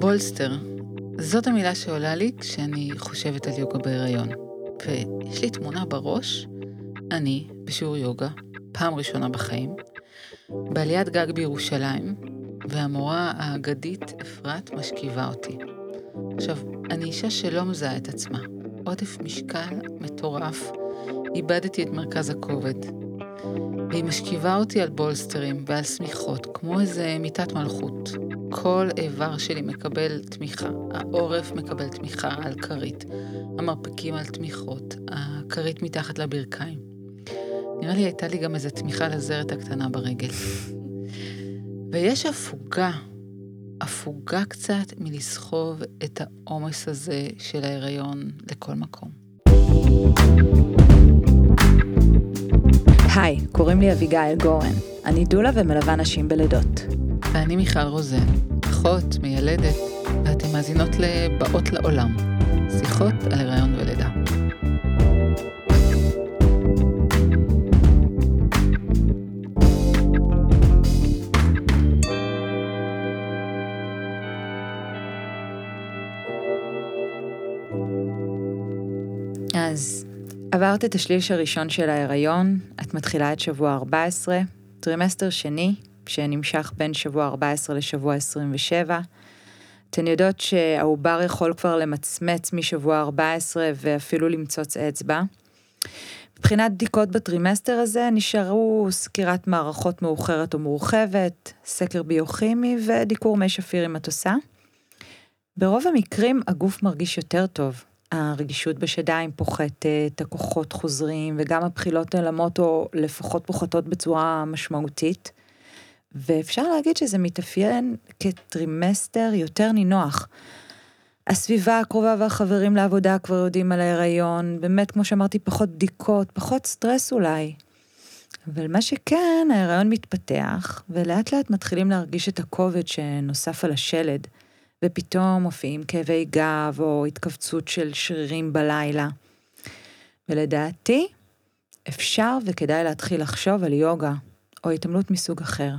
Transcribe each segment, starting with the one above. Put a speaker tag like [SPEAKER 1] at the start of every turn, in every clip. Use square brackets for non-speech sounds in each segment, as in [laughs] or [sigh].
[SPEAKER 1] בולסטר, זאת המילה שעולה לי כשאני חושבת על יוגה בהיריון. ויש לי תמונה בראש, אני בשיעור יוגה, פעם ראשונה בחיים, בעליית גג בירושלים, והמורה האגדית אפרת משכיבה אותי. עכשיו, אני אישה שלא מזהה את עצמה. עודף משקל מטורף, איבדתי את מרכז הכובד. והיא משכיבה אותי על בולסטרים ועל שמיכות, כמו איזה מיטת מלכות. כל איבר שלי מקבל תמיכה, העורף מקבל תמיכה על כרית, המרפקים על תמיכות, הכרית מתחת לברכיים. נראה לי הייתה לי גם איזו תמיכה לזרת הקטנה ברגל. [laughs] ויש הפוגה, הפוגה קצת מלסחוב את העומס הזה של ההיריון לכל מקום.
[SPEAKER 2] היי, קוראים לי אביגיל גורן. אני דולה ומלווה נשים בלידות.
[SPEAKER 1] ואני מיכל רוזן, אחות, מיילדת, ואתן מאזינות לבאות לעולם, שיחות על הריון ולידה.
[SPEAKER 2] אז עברת את השליש הראשון של ההיריון, את מתחילה את שבוע 14, טרימסטר שני, שנמשך בין שבוע 14 לשבוע 27. אתן יודעות שהעובר יכול כבר למצמץ משבוע 14 ואפילו למצוץ אצבע. מבחינת בדיקות בטרימסטר הזה נשארו סקירת מערכות מאוחרת או מורחבת, סקר ביוכימי ודיקור מי שפיר עם מטוסה. ברוב המקרים הגוף מרגיש יותר טוב, הרגישות בשדיים פוחתת, הכוחות חוזרים וגם הבחילות נעלמות או לפחות פוחתות בצורה משמעותית. ואפשר להגיד שזה מתאפיין כטרימסטר יותר נינוח. הסביבה הקרובה והחברים לעבודה כבר יודעים על ההיריון, באמת, כמו שאמרתי, פחות בדיקות, פחות סטרס אולי. אבל מה שכן, ההיריון מתפתח, ולאט לאט מתחילים להרגיש את הכובד שנוסף על השלד, ופתאום מופיעים כאבי גב או התכווצות של שרירים בלילה. ולדעתי, אפשר וכדאי להתחיל לחשוב על יוגה, או התעמלות מסוג אחר.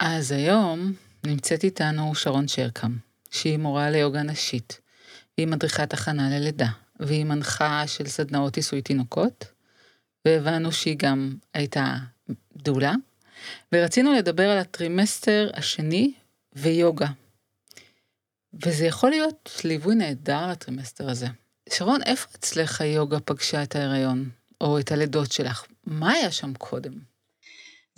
[SPEAKER 1] אז היום נמצאת איתנו שרון שרקם, שהיא מורה ליוגה נשית, והיא מדריכת הכנה ללידה, והיא מנחה של סדנאות עיסוי תינוקות, והבנו שהיא גם הייתה דולה, ורצינו לדבר על הטרימסטר השני ויוגה. וזה יכול להיות ליווי נהדר לטרימסטר הזה. שרון, איפה אצלך היוגה פגשה את ההיריון, או את הלידות שלך? מה היה שם קודם?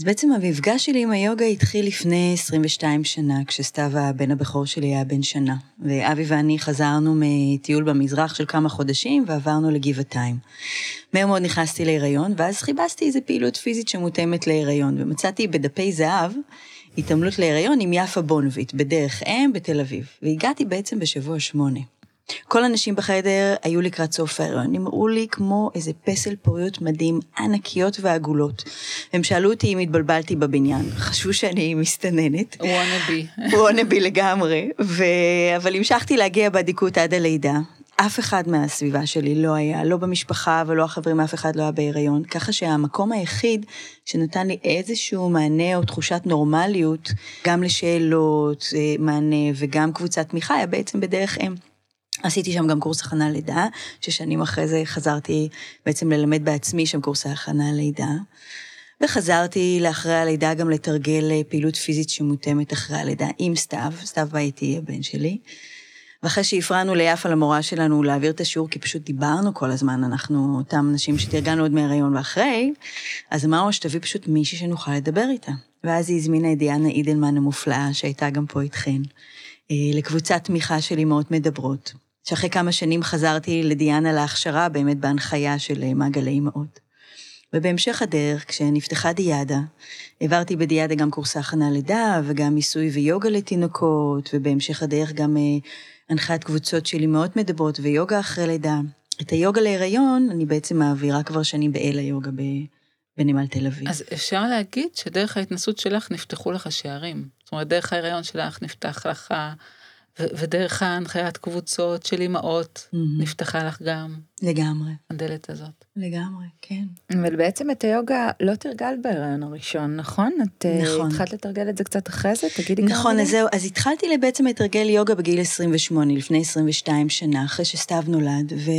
[SPEAKER 3] אז בעצם המפגש שלי עם היוגה התחיל לפני 22 שנה, כשסתיו הבן הבכור שלי היה בן שנה. ואבי ואני חזרנו מטיול במזרח של כמה חודשים ועברנו לגבעתיים. מהר מאוד נכנסתי להיריון, ואז חיפשתי איזו פעילות פיזית שמותאמת להיריון, ומצאתי בדפי זהב התעמלות להיריון עם יפה בונוביט, בדרך אם בתל אביב. והגעתי בעצם בשבוע שמונה. כל הנשים בחדר היו לקראת סוף ההיריון, נראו לי כמו איזה פסל פוריות מדהים, ענקיות ועגולות. הם שאלו אותי אם התבלבלתי בבניין, חשבו שאני מסתננת.
[SPEAKER 1] וואנאבי.
[SPEAKER 3] וואנאבי לגמרי, ו... אבל המשכתי להגיע באדיקות עד הלידה. אף אחד מהסביבה שלי לא היה, לא במשפחה ולא החברים, אף אחד לא היה בהיריון, ככה שהמקום היחיד שנתן לי איזשהו מענה או תחושת נורמליות, גם לשאלות, אה, מענה וגם קבוצת תמיכה, היה בעצם בדרך אם. עשיתי שם גם קורס הכנה לידה, ששנים אחרי זה חזרתי בעצם ללמד בעצמי שם קורס הכנה לידה. וחזרתי לאחרי הלידה גם לתרגל אה, פעילות פיזית שמותאמת אחרי הלידה עם סתיו, סתיו איתי הבן שלי. ואחרי שהפרענו ליפה למורה שלנו להעביר את השיעור, כי פשוט דיברנו כל הזמן, אנחנו אותם נשים שתרגלנו עוד מהריון ואחרי, אז אמרנו שתביא פשוט מישהי שנוכל לדבר איתה. ואז היא הזמינה את דיאנה אידלמן המופלאה, שהייתה גם פה איתכן, אה, לקבוצת תמיכה של אמהות מדברות. שאחרי כמה שנים חזרתי לדיאנה להכשרה, באמת בהנחיה של אה, מעגלי אמהות. ובהמשך הדרך, כשנפתחה דיאדה, העברתי בדיאדה גם קורסי הכנה לידה, וגם מיסוי ויוגה לתינוקות, ובהמשך הדרך גם אה, הנחיית קבוצות של אמהות מדברות ויוגה אחרי לידה. את היוגה להיריון אני בעצם מעבירה כבר שנים באל היוגה בנמל תל אביב.
[SPEAKER 1] אז אפשר להגיד שדרך ההתנסות שלך נפתחו לך שערים. זאת אומרת, דרך ההיריון שלך נפתח לך ודרך ההנחיית קבוצות של אימהות,
[SPEAKER 3] Mhm.
[SPEAKER 1] נפתחה לך גם
[SPEAKER 3] לגמרי,
[SPEAKER 1] הדלת הזאת.
[SPEAKER 3] לגמרי, כן.
[SPEAKER 2] אבל בעצם את היוגה לא תרגלת בהיריון הראשון, נכון? את אה,
[SPEAKER 3] נכון.
[SPEAKER 2] התחלת לתרגל את זה קצת אחרי זה? תגידי כמה
[SPEAKER 3] נכון. אז זהו, אז התחלתי בעצם לתרגל יוגה בגיל 28, לפני 22 שנה, אחרי שסתיו נולד, ו...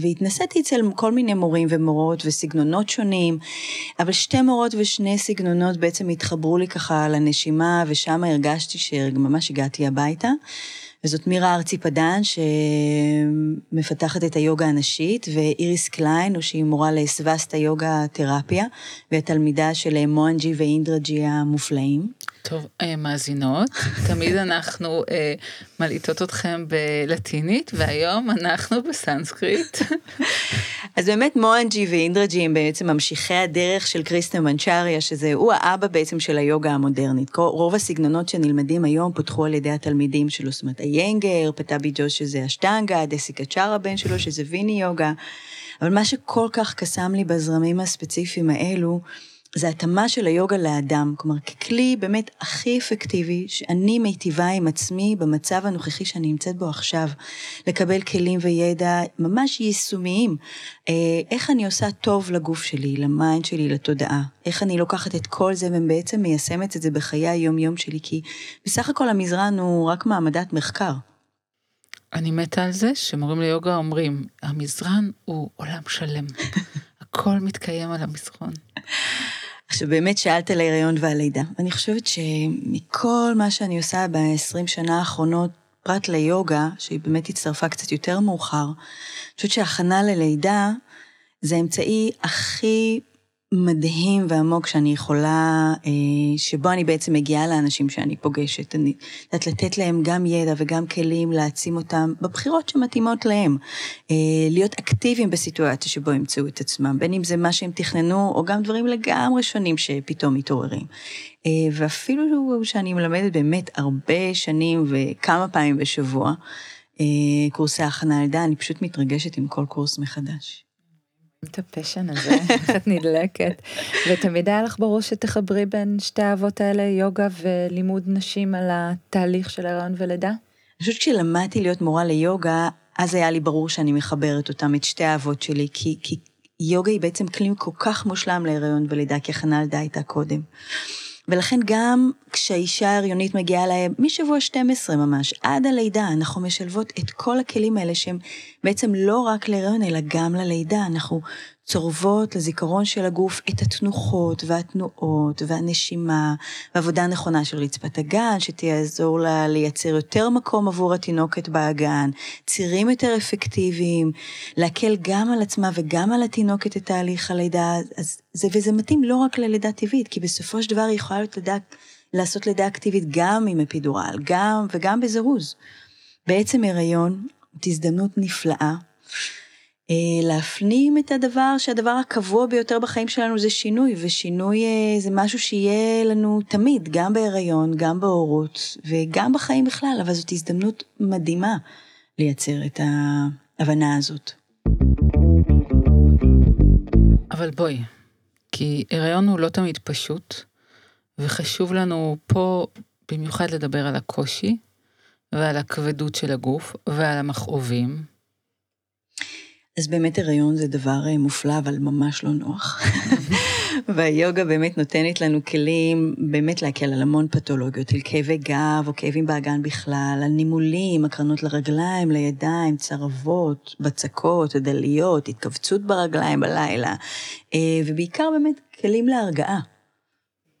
[SPEAKER 3] והתנסיתי אצל כל מיני מורים ומורות וסגנונות שונים, אבל שתי מורות ושני סגנונות בעצם התחברו לי ככה לנשימה, ושם הרגשתי שממש הגעתי הביתה. וזאת מירה ארצי פדן, שמפתחת את היוגה הנשית, ואיריס קליין, שהיא מורה ל Svastha יוגה תרפיה, והתלמידה של מוהנג'י ואינדרג'י המופלאים.
[SPEAKER 1] טוב, אה, מאזינות, תמיד אנחנו אה, מלעיטות אתכם בלטינית, והיום אנחנו בסנסקריט.
[SPEAKER 3] אז באמת מואנג'י ואינדרג'י הם בעצם ממשיכי הדרך של קריסטה מנצ'ריה, שזה הוא האבא בעצם של היוגה המודרנית. רוב הסגנונות שנלמדים היום פותחו על ידי התלמידים שלו, זאת אומרת איינגר, פטאבי ג'וש שזה אשטנגה, דסיקה צ'ארה הבן שלו שזה ויני יוגה. אבל מה שכל כך קסם לי בזרמים הספציפיים האלו, זה התאמה של היוגה לאדם, כלומר, ככלי באמת הכי אפקטיבי שאני מיטיבה עם עצמי במצב הנוכחי שאני נמצאת בו עכשיו, לקבל כלים וידע ממש יישומיים, אה, איך אני עושה טוב לגוף שלי, ל mind שלי, לתודעה, איך אני לוקחת את כל זה ובעצם מיישמת את זה בחיי היום-יום שלי, כי בסך הכל המזרן הוא רק מעבדת מחקר.
[SPEAKER 1] אני מתה על זה שמורים ליוגה אומרים, המזרן הוא עולם שלם. [laughs] הכל מתקיים על המזרון.
[SPEAKER 3] עכשיו, באמת שאלת על ההיריון והלידה. אני חושבת שמכל מה שאני עושה ב-20 שנה האחרונות, פרט ליוגה, שהיא באמת הצטרפה קצת יותר מאוחר, אני חושבת שהכנה ללידה זה האמצעי הכי מדהים ועמוק שאני יכולה, אה, שבו אני בעצם מגיעה לאנשים שאני פוגשת. אני יודעת לתת להם גם ידע וגם כלים, להעצים אותם בבחירות שמתאימות להם. אה, להיות אקטיביים בסיטואציה שבו ימצאו את עצמם, בין אם זה מה שהם תכננו, או גם דברים לגמרי שונים שפתאום מתעוררים. אה, ואפילו שאני מלמדת באמת הרבה שנים וכמה פעמים בשבוע, קורסי הכנה לידה, אני פשוט מתרגשת עם כל קורס מחדש.
[SPEAKER 2] את הפשן הזה, איך את נדלקת. ותמיד היה לך ברור שתחברי בין שתי האהבות האלה, יוגה ולימוד נשים על התהליך של הריון ולידה?
[SPEAKER 3] אני חושבת כשלמדתי להיות מורה ליוגה, אז היה לי ברור שאני מחברת אותם, את שתי האהבות שלי, כי, כי יוגה היא בעצם כלי כל כך מושלם להיריון ולידה, כי הכנה לידה הייתה קודם. ולכן גם כשהאישה ההריונית מגיעה אליי, משבוע 12 ממש, עד הלידה, אנחנו משלבות את כל הכלים האלה שהם בעצם לא רק להיריון, אלא גם ללידה. אנחנו צורבות לזיכרון של הגוף את התנוחות והתנועות והנשימה, ועבודה נכונה של רצפת הגן, שתעזור לה לייצר יותר מקום עבור התינוקת באגן, צירים יותר אפקטיביים, להקל גם על עצמה וגם על התינוקת את תהליך הלידה, אז זה, וזה מתאים לא רק ללידה טבעית, כי בסופו של דבר היא יכולה להיות לידה, לעשות לידה אקטיבית גם עם אפידורל, גם וגם בזירוז. בעצם הריון זאת הזדמנות נפלאה. אה, להפנים את הדבר שהדבר הקבוע ביותר בחיים שלנו זה שינוי, ושינוי אה, זה משהו שיהיה לנו תמיד, גם בהיריון, גם בהורות, וגם בחיים בכלל, אבל זאת הזדמנות מדהימה לייצר את ההבנה הזאת.
[SPEAKER 1] אבל בואי, כי הריון הוא לא תמיד פשוט, וחשוב לנו פה במיוחד לדבר על הקושי, ועל הכבדות של הגוף, ועל המכאובים.
[SPEAKER 3] אז באמת הריון זה דבר אה, מופלא, אבל ממש לא נוח. [laughs] והיוגה באמת נותנת לנו כלים באמת להקל על המון פתולוגיות, על כאבי גב או כאבים באגן בכלל, על נימולים, הקרנות לרגליים, לידיים, צרבות, בצקות, עדליות, התכווצות ברגליים בלילה, אה, ובעיקר באמת כלים להרגעה.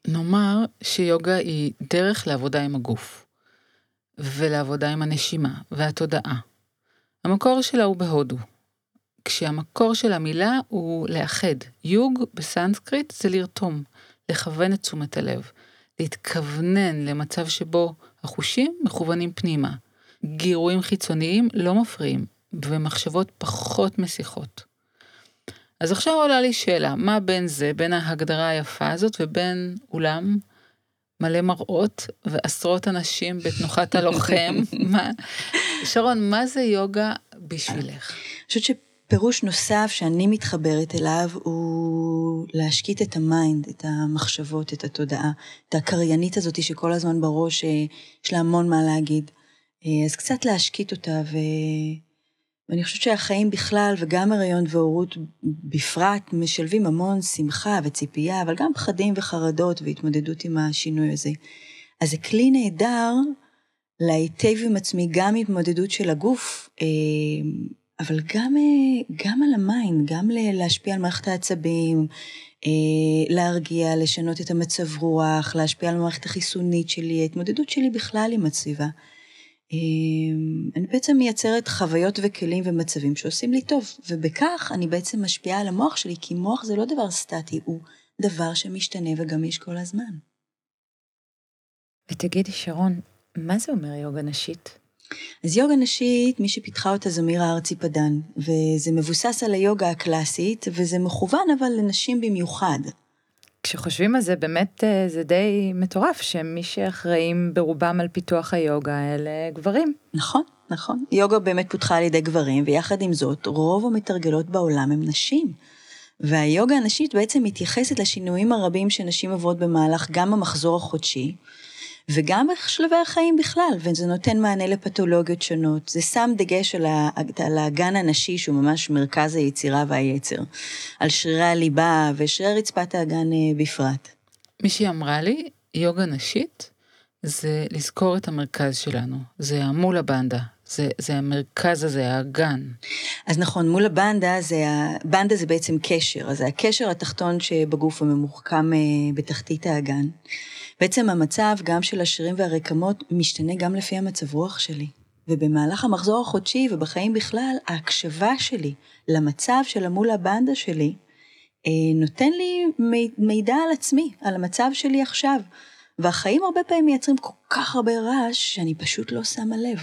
[SPEAKER 1] נאמר שיוגה היא דרך לעבודה עם הגוף, ולעבודה עם הנשימה והתודעה. המקור שלה הוא בהודו, כשהמקור של המילה הוא לאחד. יוג בסנסקריט זה לרתום, לכוון את תשומת הלב, להתכוונן למצב שבו החושים מכוונים פנימה. גירויים חיצוניים לא מפריעים, ומחשבות פחות מסיחות. אז עכשיו עולה לי שאלה, מה בין זה, בין ההגדרה היפה הזאת ובין אולם מלא מראות ועשרות אנשים בתנוחת הלוחם? [laughs] מה... שרון, מה זה יוגה בשבילך?
[SPEAKER 3] אני חושבת שפירוש נוסף שאני מתחברת אליו הוא להשקיט את ה mind, את המחשבות, את התודעה, את הקריינית הזאת שכל הזמן בראש, אה, יש לה המון מה להגיד. אה, אז קצת להשקיט אותה, ו... ואני חושבת שהחיים בכלל, וגם הריון והורות בפרט, משלבים המון שמחה וציפייה, אבל גם פחדים וחרדות והתמודדות עם השינוי הזה. אז זה כלי נהדר להיטיב עם עצמי, גם התמודדות של הגוף, אה, אבל גם, אה, גם על ה mind, גם להשפיע על מערכת העצבים, אה, להרגיע, לשנות את המצב רוח, להשפיע על המערכת החיסונית שלי, ההתמודדות שלי בכלל עם הסביבה. אני בעצם מייצרת חוויות וכלים ומצבים שעושים לי טוב, ובכך אני בעצם משפיעה על המוח שלי, כי מוח זה לא דבר סטטי, הוא דבר שמשתנה וגמיש כל הזמן.
[SPEAKER 2] ותגידי, שרון, מה זה אומר יוגה נשית?
[SPEAKER 3] אז יוגה נשית, מי שפיתחה אותה זו מירה ארצי פדן, וזה מבוסס על היוגה הקלאסית, וזה מכוון אבל לנשים במיוחד.
[SPEAKER 2] כשחושבים על זה, באמת אה, זה די מטורף שמי שאחראים ברובם על פיתוח היוגה אלה גברים.
[SPEAKER 3] נכון, נכון. יוגה באמת פותחה על ידי גברים, ויחד עם זאת, רוב המתרגלות בעולם הם נשים. והיוגה הנשית בעצם מתייחסת לשינויים הרבים שנשים עוברות במהלך גם המחזור החודשי, וגם בשלבי החיים בכלל, וזה נותן מענה לפתולוגיות שונות. זה שם דגש על, על האגן הנשי, שהוא ממש מרכז היצירה והיצר, על שרירי הליבה ושרירי רצפת האגן אה, בפרט.
[SPEAKER 1] מישהי אמרה לי, יוגה נשית זה לזכור את המרכז שלנו, זה המולה בנדה, זה, זה המרכז הזה, האגן.
[SPEAKER 3] אז נכון, מול הבנדה, זה, בנדה זה בעצם קשר, אז זה הקשר התחתון שבגוף הממוחכם אה, בתחתית האגן. בעצם המצב גם של השירים והרקמות משתנה גם לפי המצב רוח שלי. ובמהלך המחזור החודשי ובחיים בכלל, ההקשבה שלי למצב של המולה בנדה שלי, אה, נותן לי מידע על עצמי, על המצב שלי עכשיו. והחיים הרבה פעמים מייצרים כל כך הרבה רעש, שאני פשוט לא שמה לב.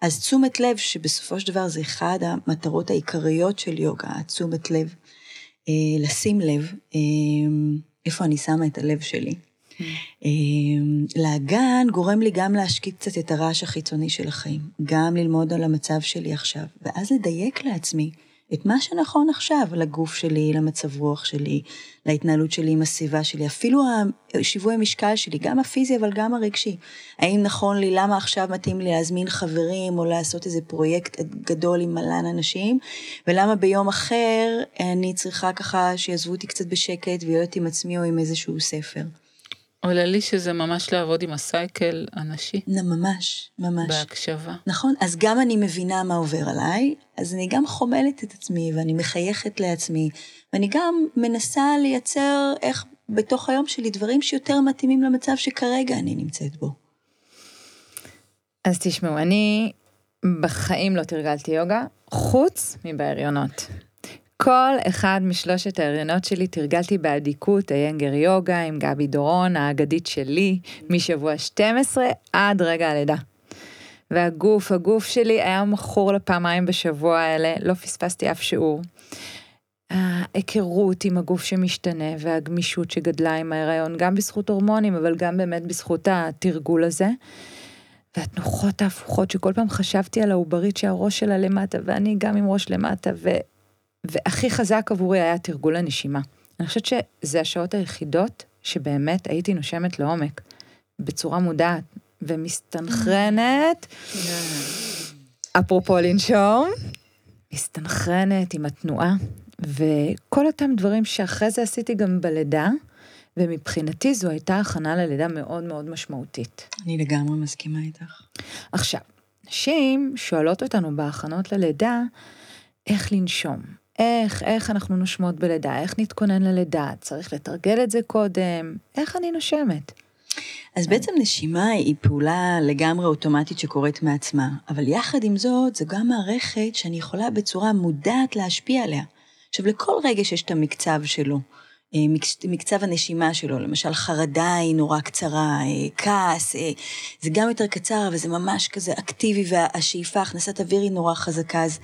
[SPEAKER 3] אז תשומת לב, שבסופו של דבר זה אחד המטרות העיקריות של יוגה, תשומת לב, אה, לשים לב אה, איפה אני שמה את הלב שלי. אמ, לאגן גורם לי גם להשקיט קצת את הרעש החיצוני של החיים, גם ללמוד על המצב שלי עכשיו, ואז לדייק לעצמי את מה שנכון עכשיו לגוף שלי, למצב רוח שלי, להתנהלות שלי עם הסביבה שלי, אפילו השיווי המשקל שלי, גם הפיזי אבל גם הרגשי. האם נכון לי, למה עכשיו מתאים לי להזמין חברים או לעשות איזה פרויקט גדול עם מלן אנשים, ולמה ביום אחר אני צריכה ככה שיעזבו אותי קצת בשקט ולהיות עם עצמי או עם איזשהו ספר.
[SPEAKER 1] עולה לי שזה ממש לעבוד עם הסייקל הנשי.
[SPEAKER 3] ממש, ממש.
[SPEAKER 1] בהקשבה.
[SPEAKER 3] נכון, אז גם אני מבינה מה עובר עליי, אז אני גם חומלת את עצמי, ואני מחייכת לעצמי, ואני גם מנסה לייצר איך בתוך היום שלי דברים שיותר מתאימים למצב שכרגע אני נמצאת בו.
[SPEAKER 2] אז תשמעו, אני בחיים לא תרגלתי יוגה, חוץ מבהריונות. כל אחד משלושת ההריונות שלי תרגלתי באדיקות איינגר יוגה עם גבי דורון, האגדית שלי, משבוע 12 עד רגע הלידה. והגוף, הגוף שלי היה מכור לפעמיים בשבוע האלה, לא פספסתי אף שיעור. ההיכרות עם הגוף שמשתנה והגמישות שגדלה עם ההיריון, גם בזכות הורמונים, אבל גם באמת בזכות התרגול הזה. והתנוחות ההפוכות שכל פעם חשבתי על העוברית שהראש שלה למטה, ואני גם עם ראש למטה, ו... והכי חזק עבורי היה תרגול הנשימה. אני חושבת שזה השעות היחידות שבאמת הייתי נושמת לעומק, בצורה מודעת ומסתנכרנת. אפרופו לנשום, מסתנכרנת עם התנועה, וכל אותם דברים שאחרי זה עשיתי גם בלידה, ומבחינתי זו הייתה הכנה ללידה מאוד מאוד משמעותית.
[SPEAKER 3] אני לגמרי מסכימה איתך.
[SPEAKER 2] עכשיו, נשים שואלות אותנו בהכנות ללידה, איך לנשום, איך, איך אנחנו נושמות בלידה, איך נתכונן ללידה, צריך לתרגל את זה קודם, איך אני נושמת.
[SPEAKER 3] אז בעצם נשימה היא פעולה לגמרי אוטומטית שקורית מעצמה, אבל יחד עם זאת, זו גם מערכת שאני יכולה בצורה מודעת להשפיע עליה. עכשיו, לכל רגש יש את המקצב שלו. אה, מקצב הנשימה שלו, למשל חרדה היא נורא קצרה, אה, כעס, אה, זה גם יותר קצר, אבל זה ממש כזה אקטיבי, והשאיפה, הכנסת אוויר היא נורא חזקה. אז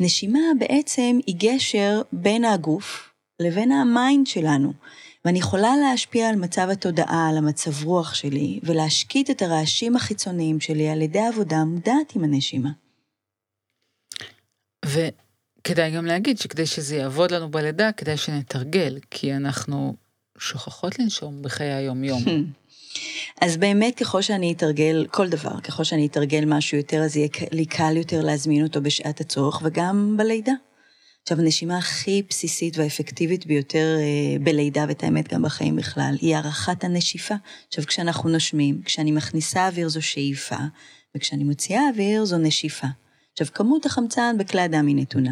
[SPEAKER 3] נשימה בעצם היא גשר בין הגוף לבין ה mind שלנו. ואני יכולה להשפיע על מצב התודעה, על המצב רוח שלי, ולהשקיט את הרעשים החיצוניים שלי על ידי עבודה מודעת עם הנשימה.
[SPEAKER 1] ו... כדאי גם להגיד שכדי שזה יעבוד לנו בלידה, כדאי שנתרגל, כי אנחנו שוכחות לנשום בחיי היום-יום. [laughs]
[SPEAKER 3] אז באמת ככל שאני אתרגל כל דבר, ככל שאני אתרגל משהו יותר, אז יהיה לי קל יותר להזמין אותו בשעת הצורך וגם בלידה. עכשיו, הנשימה הכי בסיסית והאפקטיבית ביותר אה, בלידה, ואת האמת גם בחיים בכלל, היא הערכת הנשיפה. עכשיו, כשאנחנו נושמים, כשאני מכניסה אוויר זו שאיפה, וכשאני מוציאה אוויר זו נשיפה. עכשיו, כמות החמצן בכלי הדם היא נתונה.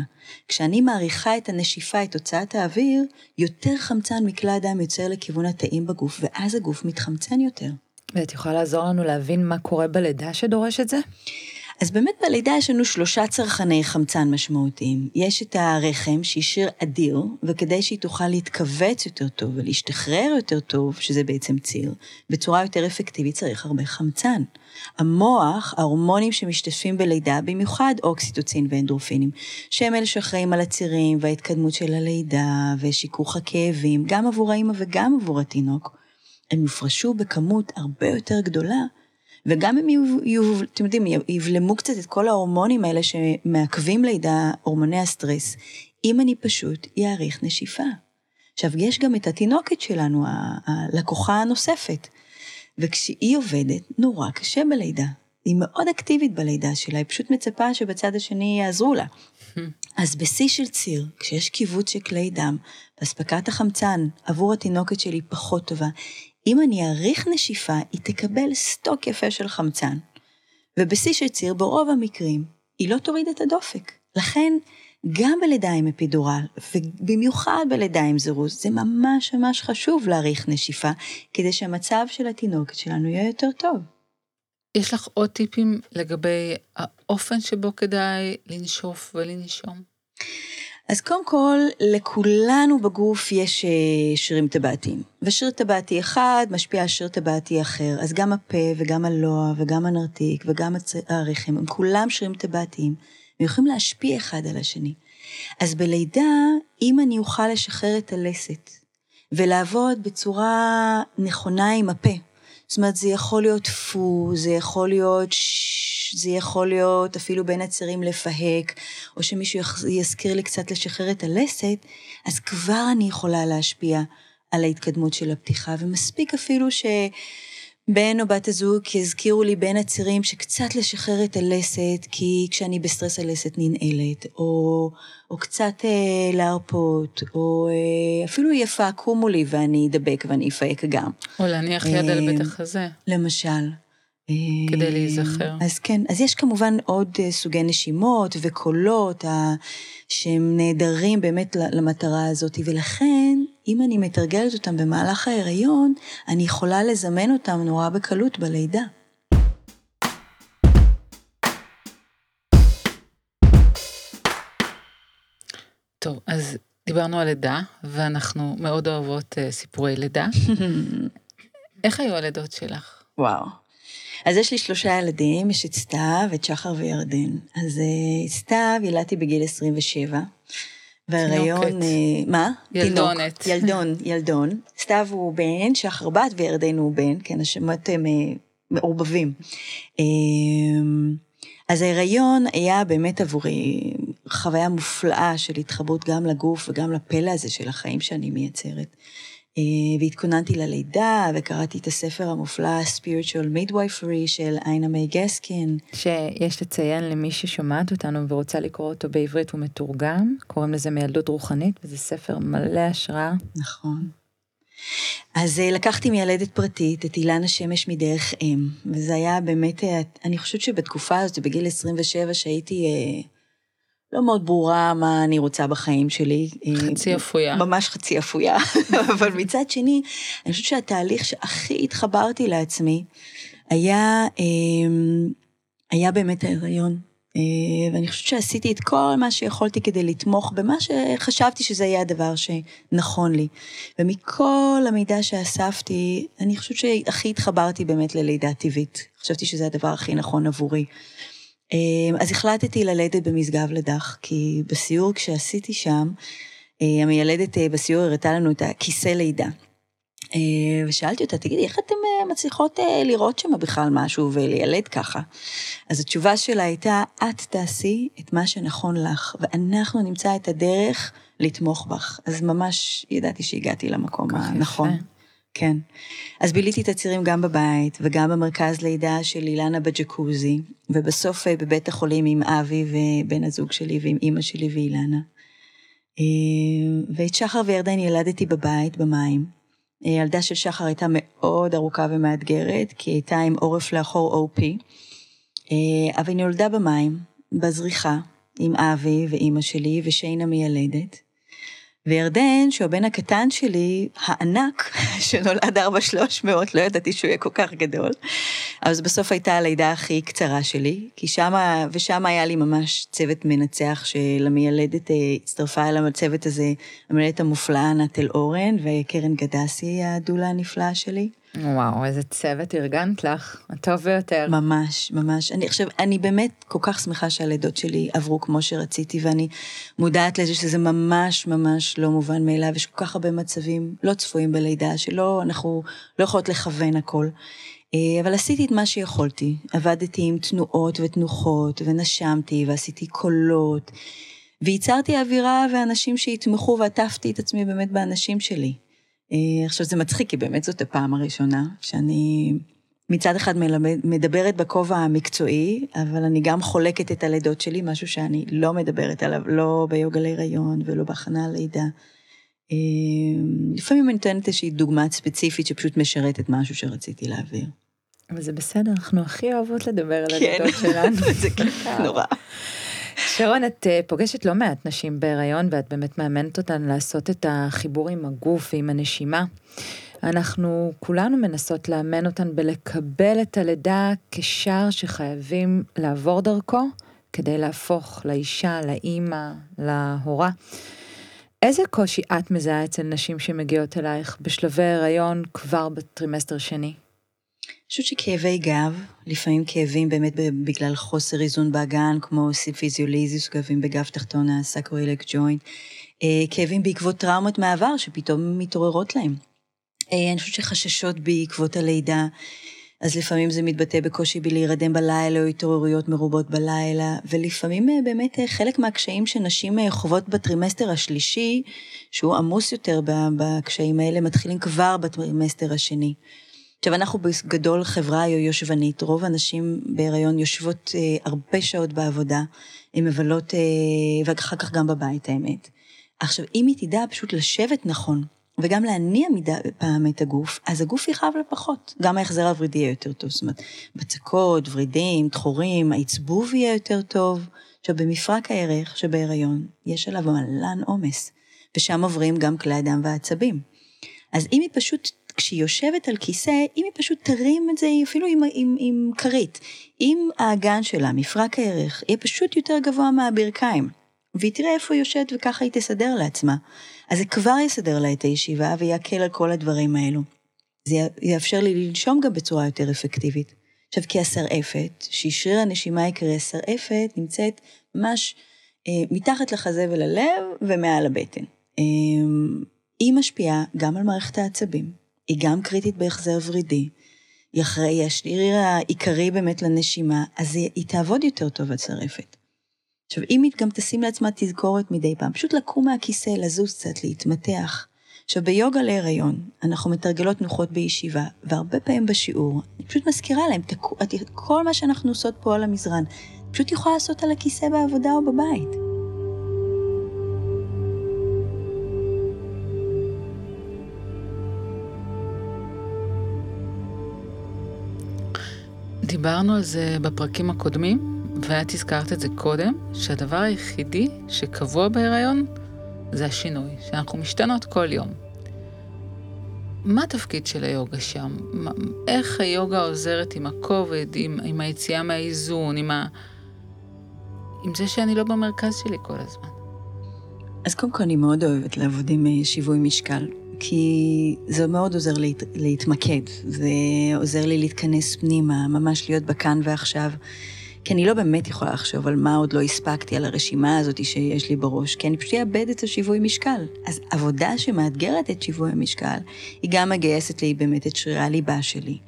[SPEAKER 3] כשאני מעריכה את הנשיפה, את הוצאת האוויר, יותר חמצן מכלי הדם יוצר לכיוון התאים בגוף, ואז הגוף מתחמצן יותר.
[SPEAKER 2] ואת יכולה לעזור לנו להבין מה קורה בלידה שדורש את זה?
[SPEAKER 3] אז באמת בלידה יש לנו שלושה צרכני חמצן משמעותיים. יש את הרחם, שהיא שיר אדיר, וכדי שהיא תוכל להתכווץ יותר טוב ולהשתחרר יותר טוב, שזה בעצם ציר, בצורה יותר אפקטיבית צריך הרבה חמצן. המוח, ההורמונים שמשתתפים בלידה, במיוחד אוקסיטוצין ואנדרופינים, שהם אלה שאחראים על הצירים וההתקדמות של הלידה ושיכוך הכאבים, גם עבור האמא וגם עבור התינוק, הם יופרשו בכמות הרבה יותר גדולה וגם אם יהיו, אתם יודעים, יבלמו קצת את כל ההורמונים האלה שמעכבים לידה, הורמוני הסטרס, אם אני פשוט אעריך נשיפה. עכשיו, יש גם את התינוקת שלנו, הלקוחה הנוספת, וכשהיא עובדת, נורא קשה בלידה. היא מאוד אקטיבית בלידה שלה, היא פשוט מצפה שבצד השני יעזרו לה. אז בשיא של ציר, כשיש קיבוץ של כלי דם, ואספקת החמצן עבור התינוקת שלי פחות טובה, אם אני אעריך נשיפה, היא תקבל סטוק יפה של חמצן. ובשיא של ציר, ברוב המקרים, היא לא תוריד את הדופק. לכן, גם בלידה עם אפידורל, ובמיוחד בלידה עם זירוז, זה ממש ממש חשוב להעריך נשיפה, כדי שהמצב של התינוקת שלנו יהיה יותר טוב.
[SPEAKER 1] יש לך עוד טיפים לגבי האופן שבו כדאי לנשוף ולנשום?
[SPEAKER 3] אז קודם כל, לכולנו בגוף יש אה, שרירים טבעתיים. ושריר טבעתי אחד משפיע על שריר טבעתי אחר. אז גם הפה וגם הלוע וגם הנרתיק וגם הרחם, הם כולם שרירים טבעתיים. הם יכולים להשפיע אחד על השני. אז בלידה, אם אני אוכל לשחרר את הלסת ולעבוד בצורה נכונה עם הפה, זאת אומרת, זה יכול להיות פו, זה יכול להיות ש... זה יכול להיות אפילו בין הצירים לפהק, או שמישהו יזכיר לי קצת לשחרר את הלסת, אז כבר אני יכולה להשפיע על ההתקדמות של הפתיחה, ומספיק אפילו ש... בן או בת הזוג יזכירו לי בין הצירים שקצת לשחרר את הלסת, כי כשאני בסטרס הלסת ננעלת, או, או קצת אה, להרפות, או אה, אפילו יפעקומו לי ואני אדבק ואני אפהק גם.
[SPEAKER 1] או להניח יד על בית החזה.
[SPEAKER 3] למשל.
[SPEAKER 1] כדי אה, להיזכר.
[SPEAKER 3] אז כן, אז יש כמובן עוד אה, סוגי נשימות וקולות שהם נהדרים באמת למטרה הזאת, ולכן, אם אני מתרגלת אותם במהלך ההיריון, אני יכולה לזמן אותם נורא בקלות בלידה.
[SPEAKER 1] טוב, אז דיברנו על לידה, ואנחנו מאוד אוהבות uh, סיפורי לידה. [laughs] איך היו הלידות שלך?
[SPEAKER 3] וואו. אז יש לי שלושה ילדים, יש את סתיו, את שחר וירדן. אז uh, סתיו ילדתי בגיל 27. והריון, uh, מה?
[SPEAKER 1] ילדונת.
[SPEAKER 3] ילדון, ילדון. סתיו הוא בן, שחר בת וירדן הוא בן, כן, השמות הם uh, מעורבבים. Uh, אז ההיריון היה באמת עבורי חוויה מופלאה של התחברות גם לגוף וגם לפלא הזה של החיים שאני מייצרת. אה, והתכוננתי ללידה, וקראתי את הספר המופלא spiritual midwifery של איינה מיי גסקין.
[SPEAKER 2] שיש לציין למי ששומעת אותנו ורוצה לקרוא אותו בעברית הוא מתורגם, קוראים לזה מילדות רוחנית, וזה ספר מלא השראה.
[SPEAKER 3] נכון. אז אה, לקחתי מיילדת פרטית את אילנה שמש מדרך אם, וזה היה באמת, אה, אני חושבת שבתקופה הזאת, בגיל 27, שהייתי... לא מאוד ברורה מה אני רוצה בחיים שלי.
[SPEAKER 1] חצי אפויה.
[SPEAKER 3] ממש חצי אפויה, [laughs] אבל מצד שני, אני חושבת שהתהליך שהכי התחברתי לעצמי היה, אמ, היה באמת ההיריון. אה, ואני חושבת שעשיתי את כל מה שיכולתי כדי לתמוך במה שחשבתי שזה יהיה הדבר שנכון לי. ומכל המידע שאספתי, אני חושבת שהכי התחברתי באמת ללידה טבעית. חשבתי שזה הדבר הכי נכון עבורי. אמ, אז החלטתי ללדת במשגב לדח, כי בסיור כשעשיתי שם, אה, המיילדת אה, בסיור הראתה לנו את הכיסא לידה. אה, ושאלתי אותה, תגידי, איך אתן מצליחות לראות שם בכלל משהו ולילד ככה? אז התשובה שלה הייתה, את תעשי את מה שנכון לך, ואנחנו נמצא את הדרך לתמוך בך. אז ממש ידעתי שהגעתי למקום הנכון. יפה. כן. אז ביליתי את הצירים גם בבית וגם במרכז לידה של אילנה בג'קוזי, ובסוף אה, בבית החולים עם אבי ובן הזוג שלי ועם אימא שלי ואילנה. אה, ואת שחר וירדן ילדתי בבית, במים. הילדה של שחר הייתה מאוד ארוכה ומאתגרת, כי היא הייתה עם עורף לאחור OP, אבל היא נולדה במים, בזריחה, עם אבי ואימא שלי ושיינה מיילדת. וירדן, שהוא הבן הקטן שלי, הענק, [laughs] שנולד 4,300, לא ידעתי שהוא יהיה כל כך גדול. אז בסוף הייתה הלידה הכי קצרה שלי, כי שמה, ושם היה לי ממש צוות מנצח של המיילדת, אה, הצטרפה אל הצוות הזה, המיילדת המופלאה נתל אורן, וקרן גדסי, הדולה הנפלאה שלי.
[SPEAKER 2] וואו, איזה צוות ארגנת לך, הטוב ביותר.
[SPEAKER 3] ממש, ממש. אני חושב, אני באמת כל כך שמחה שהלידות שלי עברו כמו שרציתי, ואני מודעת לזה שזה ממש ממש לא מובן מאליו, יש כל כך הרבה מצבים לא צפויים בלידה, שלא, אנחנו לא יכולות לכוון הכל. אה, אבל עשיתי את מה שיכולתי, עבדתי עם תנועות ותנוחות, ונשמתי, ועשיתי קולות, וייצרתי אווירה ואנשים שיתמכו, ועטפתי את עצמי באמת באנשים שלי. אה, עכשיו זה מצחיק, כי באמת זאת הפעם הראשונה שאני מצד אחד מלמד, מדברת בכובע המקצועי, אבל אני גם חולקת את הלידות שלי, משהו שאני לא מדברת עליו, לא ביוגה להיריון ולא בהכנה ללידה. אה, לפעמים אני נותנת איזושהי דוגמה ספציפית שפשוט משרתת משהו שרציתי להעביר.
[SPEAKER 2] אבל זה בסדר, אנחנו הכי אוהבות לדבר על הלידות כן. שלנו. [laughs]
[SPEAKER 3] זה כיף [laughs] נורא.
[SPEAKER 2] שרון, את אה, פוגשת לא מעט נשים בהיריון, ואת באמת מאמנת אותן לעשות את החיבור עם הגוף ועם הנשימה. אנחנו כולנו מנסות לאמן אותן בלקבל את הלידה כשער שחייבים לעבור דרכו, כדי להפוך לאישה, לאימא, להורה. איזה קושי את מזהה אצל נשים שמגיעות אלייך בשלבי הריון כבר בטרימסטר שני?
[SPEAKER 3] חושבת שכאבי גב, לפעמים כאבים באמת בגלל חוסר איזון באגן, כמו symphysiolysis, כאבים בגב תחתון ה sacroiliac joint, אה, כאבים בעקבות טראומות מהעבר שפתאום מתעוררות להם. אה, אני חושבת שחששות בעקבות הלידה, אז לפעמים זה מתבטא בקושי בלהירדם בלילה או התעוררויות מרובות בלילה, ולפעמים אה, באמת חלק מהקשיים שנשים חוות בטרימסטר השלישי, שהוא עמוס יותר בקשיים האלה, מתחילים כבר בטרימסטר השני. עכשיו, אנחנו בגדול חברה יושבנית, רוב הנשים בהיריון יושבות אה, הרבה שעות בעבודה, הן מבלות, אה, ואחר כך גם בבית, האמת. עכשיו, אם היא תדע פשוט לשבת נכון, וגם להניע מדי פעם את הגוף, אז הגוף יכאב לה פחות. גם ההחזר הוורידי יהיה יותר טוב. זאת אומרת, בצקות, ורידים, דחורים, העצבוב יהיה יותר טוב. עכשיו, במפרק הירך שבהיריון, יש עליו מלא עומס, ושם עוברים גם כלי הדם והעצבים. אז אם היא פשוט כשהיא יושבת על כיסא, אם היא פשוט תרים את זה אפילו עם, עם, עם כרית, אם האגן שלה, מפרק הערך, יהיה פשוט יותר גבוה מהברכיים, והיא תראה איפה היא יושבת וככה היא תסדר לעצמה, אז זה כבר יסדר לה את הישיבה ויקל על כל הדברים האלו. זה יאפשר לי לנשום גם בצורה יותר אפקטיבית. עכשיו, כי השרעפת, שהיא שריר הנשימה העיקרי, השרעפת נמצאת ממש אה, מתחת לחזה וללב ומעל הבטן. אה, היא משפיעה גם על מערכת העצבים, היא גם קריטית בהחזר ורידי. היא אחראי, השריר העיקרי באמת לנשימה, אז היא, היא תעבוד יותר טוב הצרפת. עכשיו, אם היא גם תשים לעצמה תזכורת מדי פעם, פשוט לקום מהכיסא, לזוז קצת, להתמתח. עכשיו, ביוגה להיריון, אנחנו מתרגלות תנוחות בישיבה, והרבה פעמים בשיעור, אני פשוט מזכירה להם, תקו, כל מה שאנחנו עושות פה על המזרן, פשוט יכולה לעשות על הכיסא בעבודה או בבית.
[SPEAKER 1] דיברנו על זה בפרקים הקודמים, ואת הזכרת את זה קודם, שהדבר היחידי שקבוע בהיריון זה השינוי, שאנחנו משתנות כל יום. מה התפקיד של היוגה שם? איך היוגה עוזרת עם הכובד, עם, עם היציאה מהאיזון, עם, ה... עם זה שאני לא במרכז שלי כל הזמן?
[SPEAKER 3] אז קודם כל אני מאוד אוהבת לעבוד עם אה, שיווי משקל. כי זה מאוד עוזר לי להתמקד, זה עוזר לי להתכנס פנימה, ממש להיות בכאן ועכשיו. כי אני לא באמת יכולה לחשוב על מה עוד לא הספקתי, על הרשימה הזאת שיש לי בראש, כי אני פשוט אאבד את השיווי משקל. אז עבודה שמאתגרת את שיווי המשקל, היא גם מגייסת לי באמת את שרירי הליבה שלי.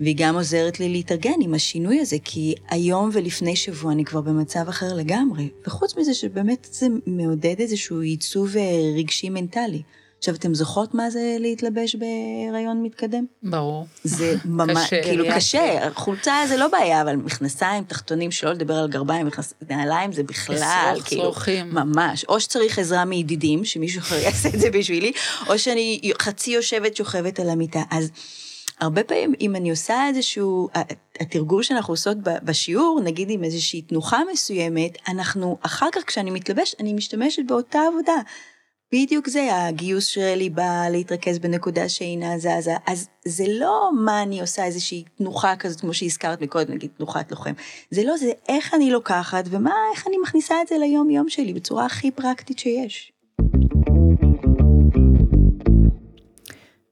[SPEAKER 3] והיא גם עוזרת לי להתארגן עם השינוי הזה, כי היום ולפני שבוע אני כבר במצב אחר לגמרי. וחוץ מזה שבאמת זה מעודד איזשהו ייצוב אה, רגשי מנטלי. עכשיו, אתם זוכרות מה זה להתלבש בהיריון מתקדם?
[SPEAKER 1] ברור.
[SPEAKER 3] זה [laughs] ממש,
[SPEAKER 1] קשה.
[SPEAKER 3] כאילו קשה, חולצה זה לא בעיה, אבל מכנסיים, תחתונים, שלא לדבר על גרביים, נעליים זה בכלל, כאילו,
[SPEAKER 1] שרוכים.
[SPEAKER 3] ממש. או שצריך עזרה מידידים, שמישהו אחר [laughs] יעשה את זה בשבילי, או שאני חצי יושבת, שוכבת על המיטה. אז הרבה פעמים, אם אני עושה איזשהו, התרגול שאנחנו עושות בשיעור, נגיד עם איזושהי תנוחה מסוימת, אנחנו, אחר כך כשאני מתלבש, אני משתמשת באותה עבודה. בדיוק זה, הגיוס שלי בא להתרכז בנקודה שאינה זזה, אז זה לא מה אני עושה איזושהי תנוחה כזאת, כמו שהזכרת מקודם, נגיד תנוחת לוחם. זה לא, זה איך אני לוקחת ומה, איך אני מכניסה את זה ליום-יום שלי, בצורה הכי פרקטית שיש.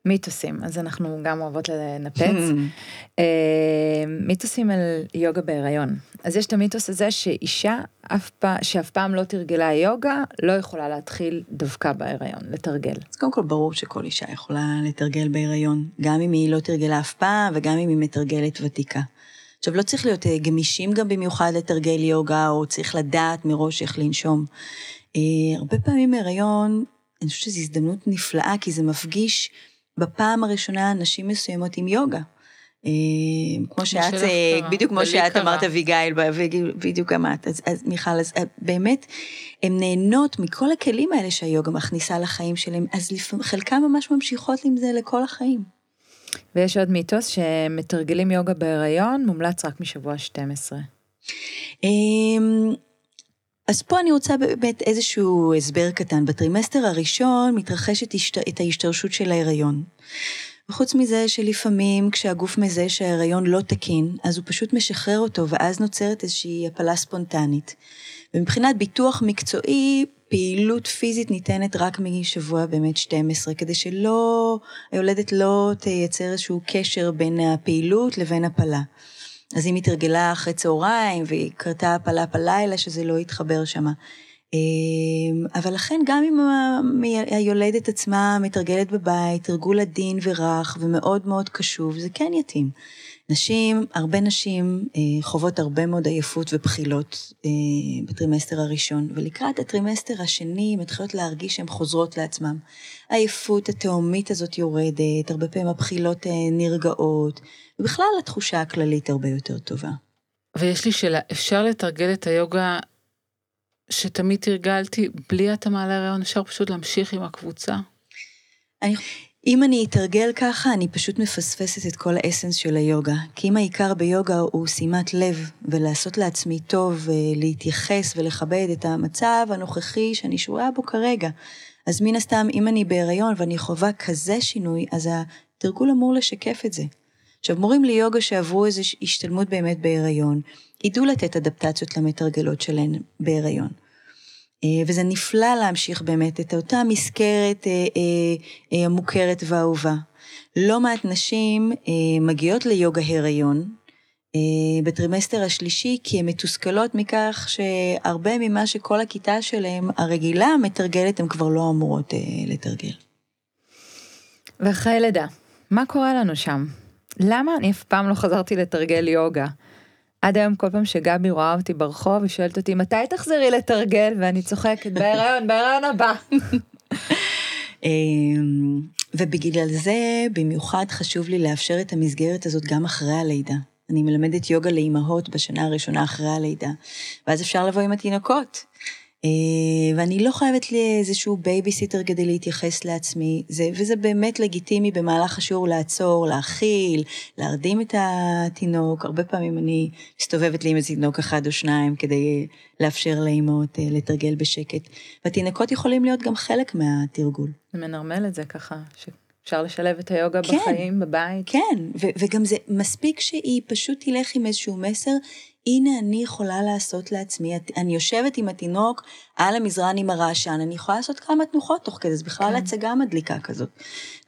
[SPEAKER 2] מיתוסים, אז אנחנו גם אוהבות לנפץ. [laughs] אה, מיתוסים על יוגה בהיריון. אז יש את המיתוס הזה שאישה אף פעם, שאף פעם לא תרגלה יוגה, לא יכולה להתחיל דווקא בהיריון, לתרגל.
[SPEAKER 3] אז קודם כל ברור שכל אישה יכולה לתרגל בהיריון, גם אם היא לא תרגלה אף פעם וגם אם היא מתרגלת ותיקה. עכשיו, לא צריך להיות אה, גמישים גם במיוחד לתרגל יוגה, או צריך לדעת מראש איך לנשום. אה, הרבה פעמים בהיריון, אני חושבת שזו הזדמנות נפלאה, כי זה מפגיש בפעם הראשונה נשים מסוימות עם יוגה. אה, כמו שאת, אה, בדיוק כמו שאת
[SPEAKER 1] קרה.
[SPEAKER 3] אמרת, אביגיל, בדיוק גם את. אז, אז מיכל, אז אה, באמת, הן נהנות מכל הכלים האלה שהיוגה מכניסה לחיים שלהם, אז לפעמים, חלקם ממש ממשיכות עם זה לכל החיים.
[SPEAKER 2] ויש עוד מיתוס שמתרגלים יוגה בהיריון, מומלץ רק משבוע 12.
[SPEAKER 3] אמ, אז פה אני רוצה באמת איזשהו הסבר קטן. בטרימסטר הראשון מתרחשת. את ההשתרשות של ההיריון. וחוץ מזה שלפעמים כשהגוף מזהה שההיריון לא תקין, אז הוא פשוט משחרר אותו, ואז נוצרת איזושהי הפלה ספונטנית. ומבחינת ביטוח מקצועי, פעילות פיזית ניתנת רק משבוע באמת 12, כדי שלא, היולדת לא תייצר איזשהו קשר בין הפעילות לבין הפלה. אז אם היא תרגלה אחרי צהריים והיא קרתה הפלה בלילה, שזה לא יתחבר שמה. אמ, אבל לכן גם אם היולדת עצמה מתרגלת בבית, תרגול עדין ורך ומאוד מאוד קשוב, זה כן יתאים. נשים, הרבה נשים אה, חוות הרבה מאוד עייפות ובחילות אה, בטרימסטר הראשון, ולקראת הטרימסטר השני הן מתחילות להרגיש שהן חוזרות לעצמן. העייפות התהומית הזאת יורדת, הרבה פעמים הבחילות אה, נרגעות, ובכלל התחושה הכללית הרבה יותר טובה.
[SPEAKER 1] ויש לי שאלה, אפשר לתרגל את היוגה שתמיד תרגלתי בלי התאמה להיריון? אפשר פשוט להמשיך עם הקבוצה?
[SPEAKER 3] אני, אם אני אתרגל ככה, אני פשוט מפספסת את כל האסנס של היוגה. כי אם העיקר ביוגה הוא שימת לב, ולעשות לעצמי טוב, ולהתייחס ולכבד את המצב הנוכחי שאני שרויה בו כרגע. אז מן הסתם, אם אני בהיריון ואני חווה כזה שינוי, אז התרגול אמור לשקף את זה. עכשיו, מורים ליוגה שעברו איזו השתלמות באמת בהיריון, ידעו לתת אדפטציות למתרגלות שלהן בהיריון. אה, וזה נפלא להמשיך באמת את אותה מסגרת אה, אה, המוכרת והאהובה. לא מעט נשים מגיעות ליוגה הריון בטרימסטר השלישי, כי הן מתוסכלות מכך שהרבה ממה שכל הכיתה שלהם הרגילה מתרגלת, הן כבר לא אמורות לתרגל.
[SPEAKER 2] ואחרי לידה, מה קורה לנו שם? למה אני אף פעם לא חזרתי לתרגל יוגה? עד היום כל פעם שגבי רואה אותי ברחוב, היא שואלת אותי, מתי תחזרי לתרגל? ואני צוחקת, בהיריון, בהיריון הבא. [laughs]
[SPEAKER 3] ובגלל זה במיוחד חשוב לי לאפשר את המסגרת הזאת גם אחרי הלידה. אני מלמדת יוגה לאימהות בשנה הראשונה אחרי הלידה, ואז אפשר לבוא עם התינוקות. ואני לא חייבת לי איזשהו בייביסיטר כדי להתייחס לעצמי, זה, וזה באמת לגיטימי במהלך השיעור לעצור, להכיל, להרדים את התינוק. הרבה פעמים אני מסתובבת לי עם איזה תינוק אחד או שניים כדי לאפשר לאימהות לתרגל בשקט. והתינוקות יכולים להיות גם חלק מהתרגול.
[SPEAKER 2] זה מנרמל את זה ככה, שאפשר לשלב את היוגה כן, בחיים, בבית.
[SPEAKER 3] כן, ו- וגם זה מספיק שהיא פשוט תלך עם איזשהו מסר. הנה אני יכולה לעשות לעצמי, אני יושבת עם התינוק על המזרן עם הרעשן, אני יכולה לעשות כמה תנוחות תוך כדי, זה בכלל כן. הצגה מדליקה כזאת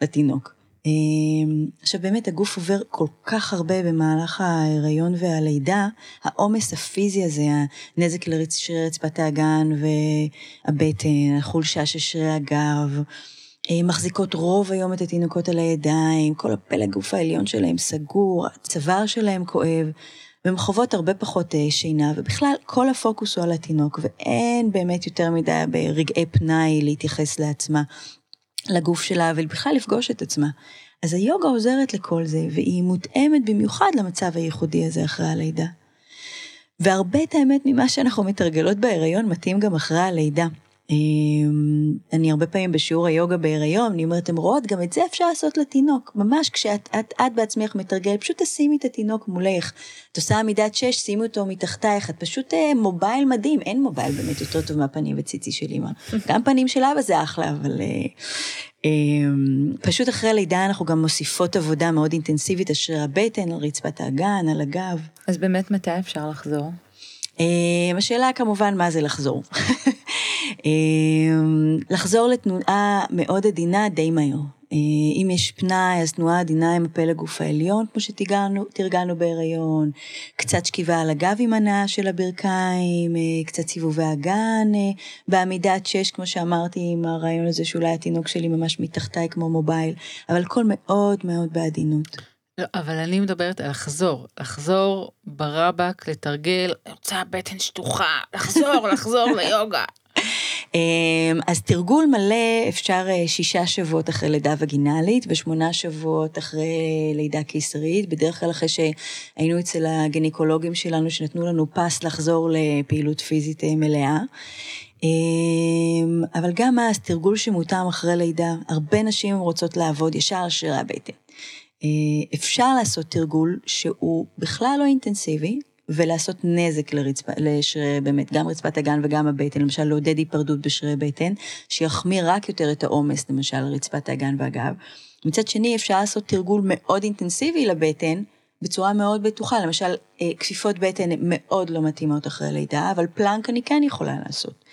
[SPEAKER 3] לתינוק. עכשיו באמת הגוף עובר כל כך הרבה במהלך ההיריון והלידה, העומס הפיזי הזה, הנזק לשרירי רצפת האגן והבטן, החולשה של שרירי הגב, מחזיקות רוב היום את התינוקות על הידיים, כל הפלג גוף העליון שלהם סגור, הצוואר שלהם כואב. והן חוות הרבה פחות שינה, ובכלל כל הפוקוס הוא על התינוק, ואין באמת יותר מדי ברגעי פנאי להתייחס לעצמה. לגוף שלה ובכלל לפגוש את עצמה. אז היוגה עוזרת לכל זה, והיא מותאמת במיוחד למצב הייחודי הזה אחרי הלידה. והרבה את האמת ממה שאנחנו מתרגלות בהיריון מתאים גם אחרי הלידה. אמ, אני הרבה פעמים בשיעור היוגה בהיריון, אני אומרת, אתם רואות, גם את זה אפשר לעשות לתינוק. ממש כשאת את, את בעצמך מתרגלת, פשוט תשימי את התינוק מולך. את עושה עמידת שש, שימי אותו מתחתייך, את פשוט אה, מובייל מדהים, אין מובייל באמת יותר טוב מהפנים וציצי של אימא. [laughs] גם פנים של אבא זה אחלה, אבל... אה, אמ, פשוט אחרי לידה אנחנו גם מוסיפות עבודה מאוד אינטנסיבית על שרירי הבטן, על רצפת האגן, על הגב.
[SPEAKER 2] אז באמת מתי אפשר לחזור?
[SPEAKER 3] אמ, השאלה כמובן מה זה לחזור. [laughs] אמ, לחזור לתנועה מאוד עדינה די מהר. אה, אם יש פנאי, אז תנועה עדינה עם הפלג גוף העליון, כמו שתרגלנו בהיריון, קצת שכיבה על הגב עם הנאה של הברכיים, אה, קצת סיבובי אגן אה, בעמידת שש, כמו שאמרתי, עם הרעיון הזה שאולי התינוק שלי ממש מתחתיי כמו מובייל, אבל הכל מאוד מאוד בעדינות.
[SPEAKER 1] לא, אבל אני מדברת על לחזור, לחזור ברבק, לתרגל, אני רוצה בטן שטוחה, לחזור, לחזור ליוגה.
[SPEAKER 3] אמ, אז תרגול מלא אפשר אה, שישה שבועות אחרי לידה וגינלית ושמונה שבועות אחרי לידה קיסרית, בדרך כלל אחרי שהיינו אצל הגניקולוגים שלנו שנתנו לנו פס לחזור לפעילות פיזית אה, מלאה. אמ, אבל גם אז תרגול שמותאם אחרי לידה, הרבה נשים רוצות לעבוד ישר על שרירי הבטן. אה, אפשר לעשות תרגול שהוא בכלל לא אינטנסיבי, ולעשות נזק לרצפה, לשרירי באמת, גם רצפת הגן וגם הבטן, למשל לעודד היפרדות בשרירי בטן, שיחמיר רק יותר את העומס, למשל, רצפת הגן והגב. מצד שני, אפשר לעשות תרגול מאוד אינטנסיבי לבטן, בצורה מאוד בטוחה, למשל, אה, כפיפות בטן מאוד לא מתאימות אחרי לידה, אבל פלנק אני כן יכולה לעשות.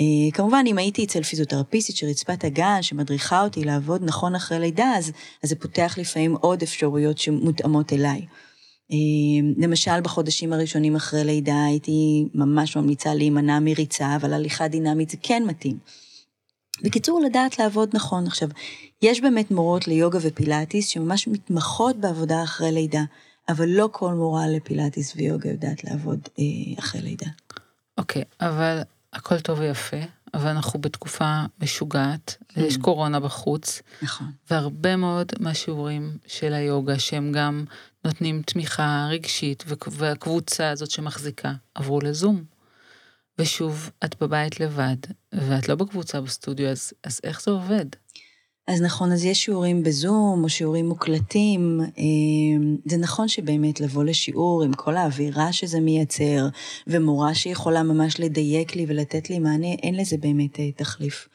[SPEAKER 3] אה, כמובן, אם הייתי אצל פיזיותרפיסטית של רצפת הגן, שמדריכה אותי לעבוד נכון אחרי לידה, אז, אז זה פותח לפעמים עוד אפשרויות שמותאמות אליי. אמ, למשל, בחודשים הראשונים אחרי לידה הייתי ממש ממליצה להימנע מריצה, אבל הליכה דינמית זה כן מתאים. בקיצור, לדעת לעבוד נכון. עכשיו, יש באמת מורות ליוגה ופילאטיס שממש מתמחות בעבודה אחרי לידה, אבל לא כל מורה לפילאטיס ויוגה יודעת לעבוד אה, אחרי לידה.
[SPEAKER 1] אוקיי, okay, אבל הכל טוב ויפה, אבל אנחנו בתקופה משוגעת, mm. יש קורונה בחוץ.
[SPEAKER 3] נכון.
[SPEAKER 1] והרבה מאוד מהשיעורים של היוגה, שהם גם נותנים תמיכה רגשית, והקבוצה הזאת שמחזיקה, עברו לזום. ושוב, את בבית לבד, ואת לא בקבוצה בסטודיו, אז, אז איך זה עובד?
[SPEAKER 3] אז נכון, אז יש שיעורים בזום או שיעורים מוקלטים. אמ, זה נכון שבאמת לבוא לשיעור עם כל האווירה שזה מייצר, ומורה שיכולה ממש לדייק לי ולתת לי מענה, אין לזה באמת אה, תחליף.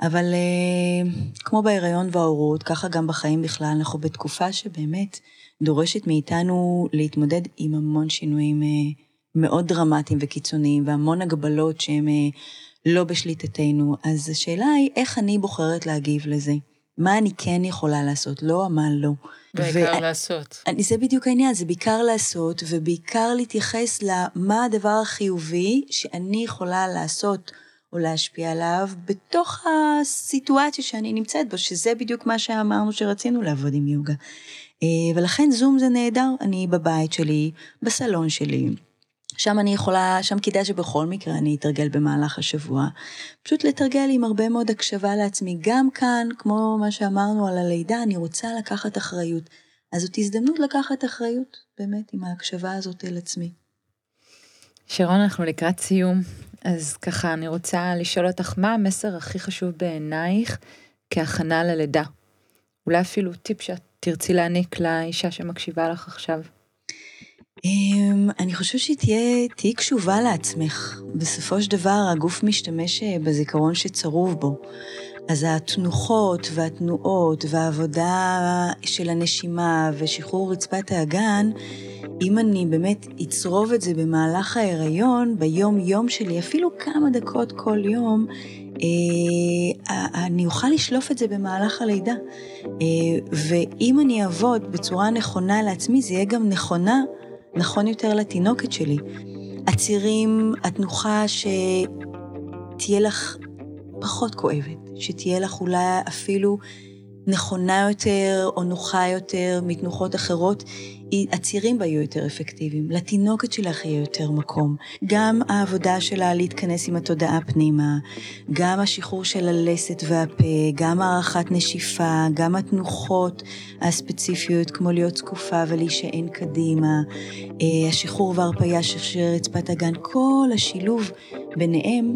[SPEAKER 3] אבל אה, כמו בהיריון וההורות, ככה גם בחיים בכלל, אנחנו בתקופה שבאמת דורשת מאיתנו להתמודד עם המון שינויים אה, מאוד דרמטיים וקיצוניים, והמון הגבלות שהן לא בשליטתנו. אז השאלה היא, איך אני בוחרת להגיב לזה? מה אני כן יכולה לעשות, לא מה לא.
[SPEAKER 1] בעיקר ו... לעשות.
[SPEAKER 3] אני, זה בדיוק העניין, זה בעיקר לעשות, ובעיקר להתייחס למה הדבר החיובי שאני יכולה לעשות או להשפיע עליו בתוך הסיטואציה שאני נמצאת בו, שזה בדיוק מה שאמרנו שרצינו לעבוד עם יוגה. אה, ולכן זום זה נהדר, אני בבית שלי, בסלון שלי. שם אני יכולה, שם כדאי שבכל מקרה אני אתרגל במהלך השבוע. פשוט לתרגל עם הרבה מאוד הקשבה לעצמי. גם כאן, כמו מה שאמרנו על הלידה, אני רוצה לקחת אחריות. אז זאת הזדמנות לקחת אחריות, באמת, עם ההקשבה הזאת אל עצמי.
[SPEAKER 2] שרון, אנחנו לקראת סיום. אז ככה, אני רוצה לשאול אותך, מה המסר הכי חשוב בעינייך כהכנה ללידה? אולי אפילו טיפ שאת תרצי להעניק לאישה שמקשיבה לך עכשיו.
[SPEAKER 3] אמ, אני חושבת שתהיה, תהיי קשובה לעצמך. בסופו של דבר הגוף משתמש אה, בזיכרון שצרוב בו. אז התנוחות והתנועות והעבודה של הנשימה ושחרור רצפת האגן, אם אני באמת אצרוב את זה במהלך ההיריון, ביום-יום שלי, אפילו כמה דקות כל יום, אה, אני אוכל לשלוף את זה במהלך הלידה. אה, ואם אני אעבוד בצורה נכונה לעצמי, זה יהיה גם נכונה, נכון יותר לתינוקת שלי. הצירים, התנוחה שתהיה לך פחות כואבת, שתהיה לך אולי אפילו נכונה יותר או נוחה יותר מתנוחות אחרות, הצירים בה יהיו יותר אפקטיביים, לתינוקת שלך יהיה יותר מקום. גם העבודה שלה להתכנס עם התודעה פנימה, גם השחרור של הלסת והפה, גם הערכת נשיפה, גם התנוחות הספציפיות, כמו להיות זקופה ולהישען קדימה, אה, השחרור וההרפאיה של רצפת הגן, כל השילוב ביניהם,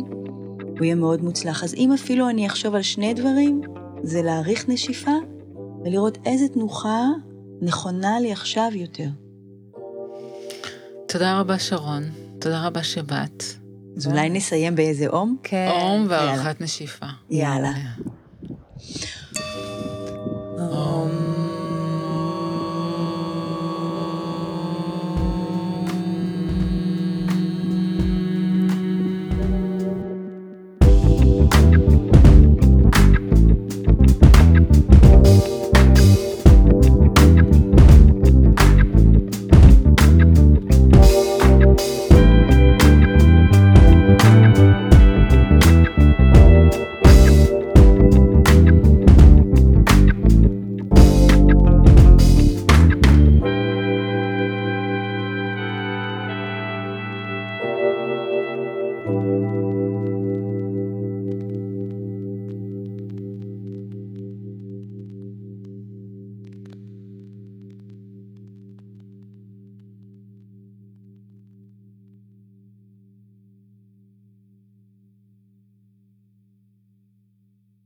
[SPEAKER 3] הוא יהיה מאוד מוצלח. אז אם אפילו אני אחשוב על שני דברים, זה להעריך נשיפה ולראות איזה תנוחה נכונה לי עכשיו יותר.
[SPEAKER 1] תודה רבה, שרון. תודה רבה שבאת.
[SPEAKER 3] אז אולי נסיים באיזה אום?
[SPEAKER 2] כן.
[SPEAKER 1] אום והערכת נשיפה.
[SPEAKER 3] יאללה.